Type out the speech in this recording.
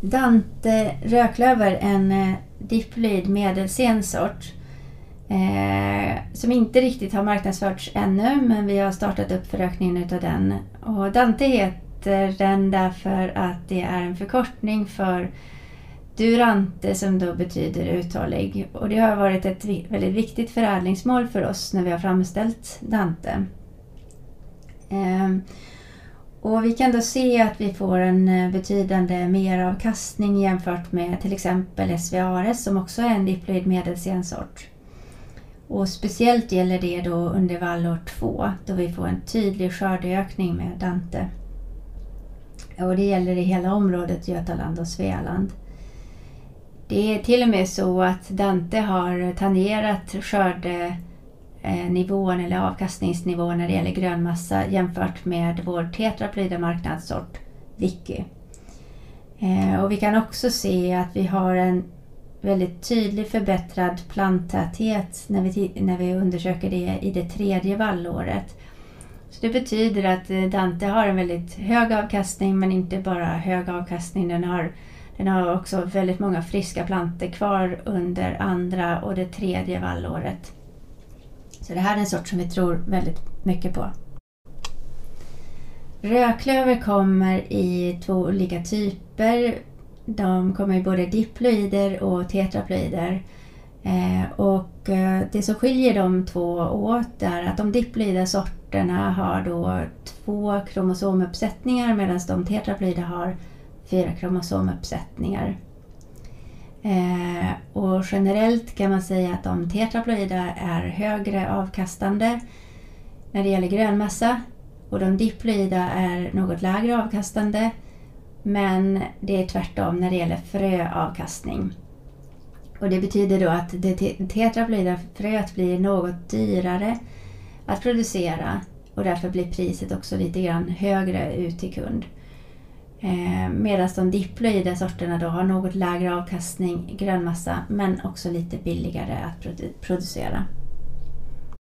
Dante röklöver, en eh, diploid medelsen sort eh, som inte riktigt har marknadsförts ännu men vi har startat upp förökningen utav den. Och Dante heter den därför att det är en förkortning för Durante som då betyder uthållig. Och det har varit ett väldigt viktigt förädlingsmål för oss när vi har framställt Dante. Eh, och vi kan då se att vi får en eh, betydande meravkastning jämfört med till exempel SVARS som också är en diploid medelsensort. Och speciellt gäller det då under vallår 2 då vi får en tydlig skördeökning med Dante. Och det gäller i hela området Götaland och Svealand. Det är till och med så att Dante har tangerat skörde Eh, nivån eller avkastningsnivån när det gäller grönmassa jämfört med vår tetraplyda marknadssort Vicky. Eh, och vi kan också se att vi har en väldigt tydlig förbättrad planttäthet när vi, när vi undersöker det i det tredje vallåret. Så det betyder att eh, Dante har en väldigt hög avkastning men inte bara hög avkastning, den har, den har också väldigt många friska plantor kvar under andra och det tredje vallåret. Så det här är en sort som vi tror väldigt mycket på. Rödklöver kommer i två olika typer. De kommer i både diploider och tetraploider. Eh, och eh, det som skiljer de två åt är att de diploida sorterna har då två kromosomuppsättningar medan de tetraploida har fyra kromosomuppsättningar. Eh, och generellt kan man säga att de tetraploida är högre avkastande när det gäller grönmassa och de diploida är något lägre avkastande men det är tvärtom när det gäller fröavkastning. Och det betyder då att det tetraploida fröet blir något dyrare att producera och därför blir priset också lite grann högre ut till kund. Eh, Medan de diploida sorterna då har något lägre avkastning grönmassa men också lite billigare att produ producera.